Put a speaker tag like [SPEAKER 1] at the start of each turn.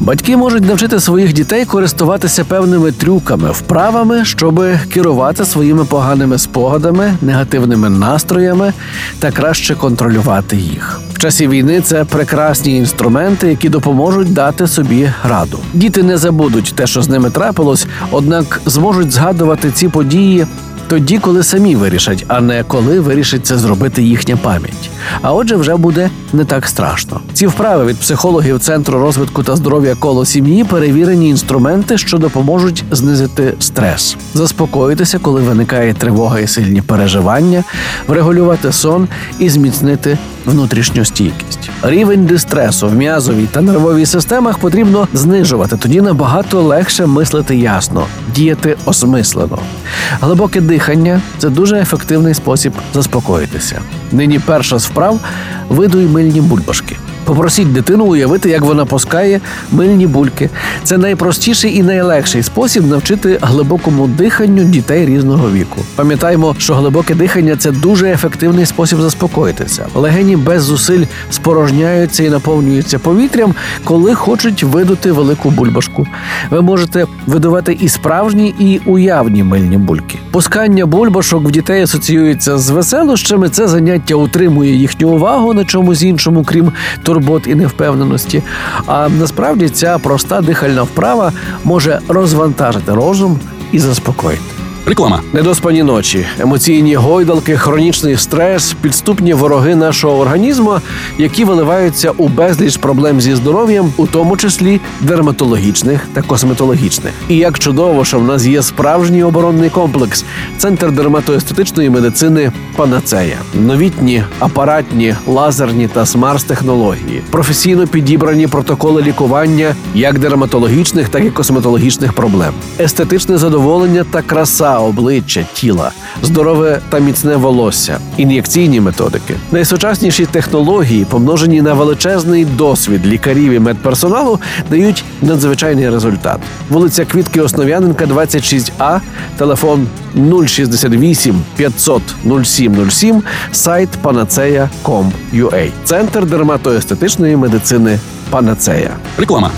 [SPEAKER 1] Батьки можуть навчити своїх дітей користуватися певними трюками, вправами, щоб керувати своїми поганими спогадами, негативними настроями та краще контролювати їх. В часі війни це прекрасні інструменти, які допоможуть дати собі раду. Діти не забудуть те, що з ними трапилось, однак зможуть згадувати ці події тоді, коли самі вирішать, а не коли вирішить це зробити їхня пам'ять. А отже, вже буде не так страшно. Ці вправи від психологів Центру розвитку та здоров'я коло сім'ї перевірені інструменти, що допоможуть знизити стрес, заспокоїтися, коли виникає тривога і сильні переживання, врегулювати сон і зміцнити внутрішню стійкість. Рівень дистресу в м'язовій та нервовій системах потрібно знижувати. Тоді набагато легше мислити ясно, діяти осмислено. Глибоке дихання це дуже ефективний спосіб заспокоїтися. Нині перша з вправ видуй мильні бульбашки. Попросіть дитину уявити, як вона пускає мильні бульки. Це найпростіший і найлегший спосіб навчити глибокому диханню дітей різного віку. Пам'ятаємо, що глибоке дихання це дуже ефективний спосіб заспокоїтися. Легені без зусиль спорожняються і наповнюються повітрям, коли хочуть видути велику бульбашку. Ви можете видувати і справжні, і уявні мильні бульки. Пускання бульбашок в дітей асоціюється з веселощами. Це заняття утримує їхню увагу на чомусь іншому, крім турбот і невпевненості. А насправді ця проста дихальна вправа може розвантажити розум і заспокоїти.
[SPEAKER 2] Реклама.
[SPEAKER 1] Недоспані ночі, емоційні гойдалки, хронічний стрес, підступні вороги нашого організму, які виливаються у безліч проблем зі здоров'ям, у тому числі дерматологічних та косметологічних. І як чудово, що в нас є справжній оборонний комплекс, центр дерматоестетичної медицини Панацея, новітні апаратні, лазерні та смарт-технології, професійно підібрані протоколи лікування як дерматологічних, так і косметологічних проблем, естетичне задоволення та краса обличчя, тіла, здорове та міцне волосся, ін'єкційні методики, найсучасніші технології, помножені на величезний досвід лікарів і медперсоналу, дають надзвичайний результат. Вулиця Квітки Основ'яненка, 26А, телефон 068 500 0707, сайт panaceia.com.ua. Центр дерматоестетичної медицини Панацея.
[SPEAKER 2] Реклама.